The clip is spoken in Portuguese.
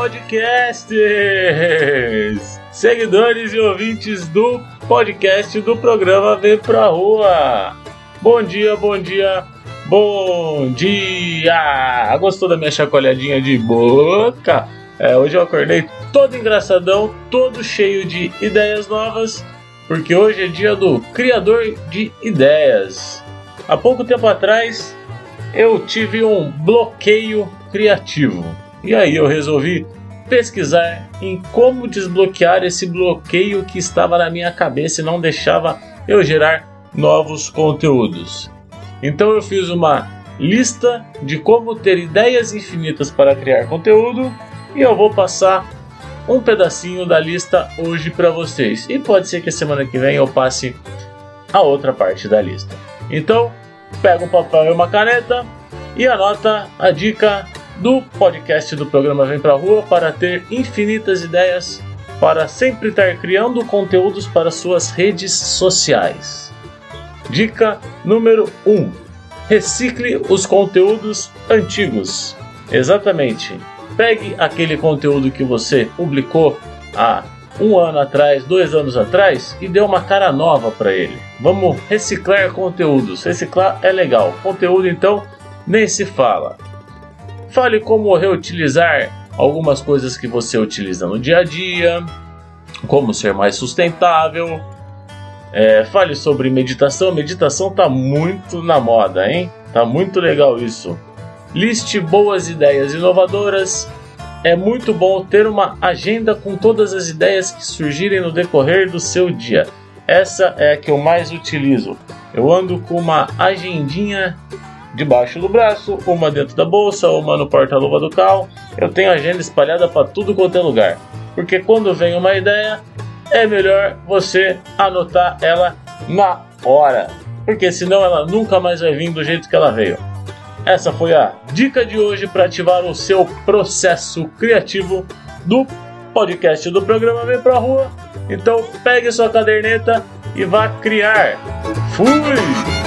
podcasts, seguidores e ouvintes do podcast do programa Vem Pra Rua. Bom dia, bom dia, bom dia! Gostou da minha chacoalhadinha de boca? É, hoje eu acordei todo engraçadão, todo cheio de ideias novas, porque hoje é dia do criador de ideias. Há pouco tempo atrás eu tive um bloqueio criativo. E aí eu resolvi pesquisar em como desbloquear esse bloqueio que estava na minha cabeça e não deixava eu gerar novos conteúdos. Então eu fiz uma lista de como ter ideias infinitas para criar conteúdo e eu vou passar um pedacinho da lista hoje para vocês. E pode ser que semana que vem eu passe a outra parte da lista. Então, pega um papel e uma caneta e anota a dica do podcast do programa Vem Pra Rua para ter infinitas ideias para sempre estar criando conteúdos para suas redes sociais. Dica número 1: um, recicle os conteúdos antigos. Exatamente. Pegue aquele conteúdo que você publicou há um ano atrás, dois anos atrás e dê uma cara nova para ele. Vamos reciclar conteúdos. Reciclar é legal. Conteúdo então nem se fala. Fale como reutilizar algumas coisas que você utiliza no dia a dia, como ser mais sustentável. É, fale sobre meditação. Meditação tá muito na moda, hein? Tá muito legal isso. Liste boas ideias inovadoras. É muito bom ter uma agenda com todas as ideias que surgirem no decorrer do seu dia. Essa é a que eu mais utilizo. Eu ando com uma agendinha debaixo do braço, uma dentro da bolsa, uma no porta-luva do carro. Eu tenho agenda espalhada para tudo quanto é lugar. Porque quando vem uma ideia, é melhor você anotar ela na hora. Porque senão ela nunca mais vai vir do jeito que ela veio. Essa foi a dica de hoje para ativar o seu processo criativo do podcast do programa Vem Pra Rua. Então pegue sua caderneta e vá criar. Fui!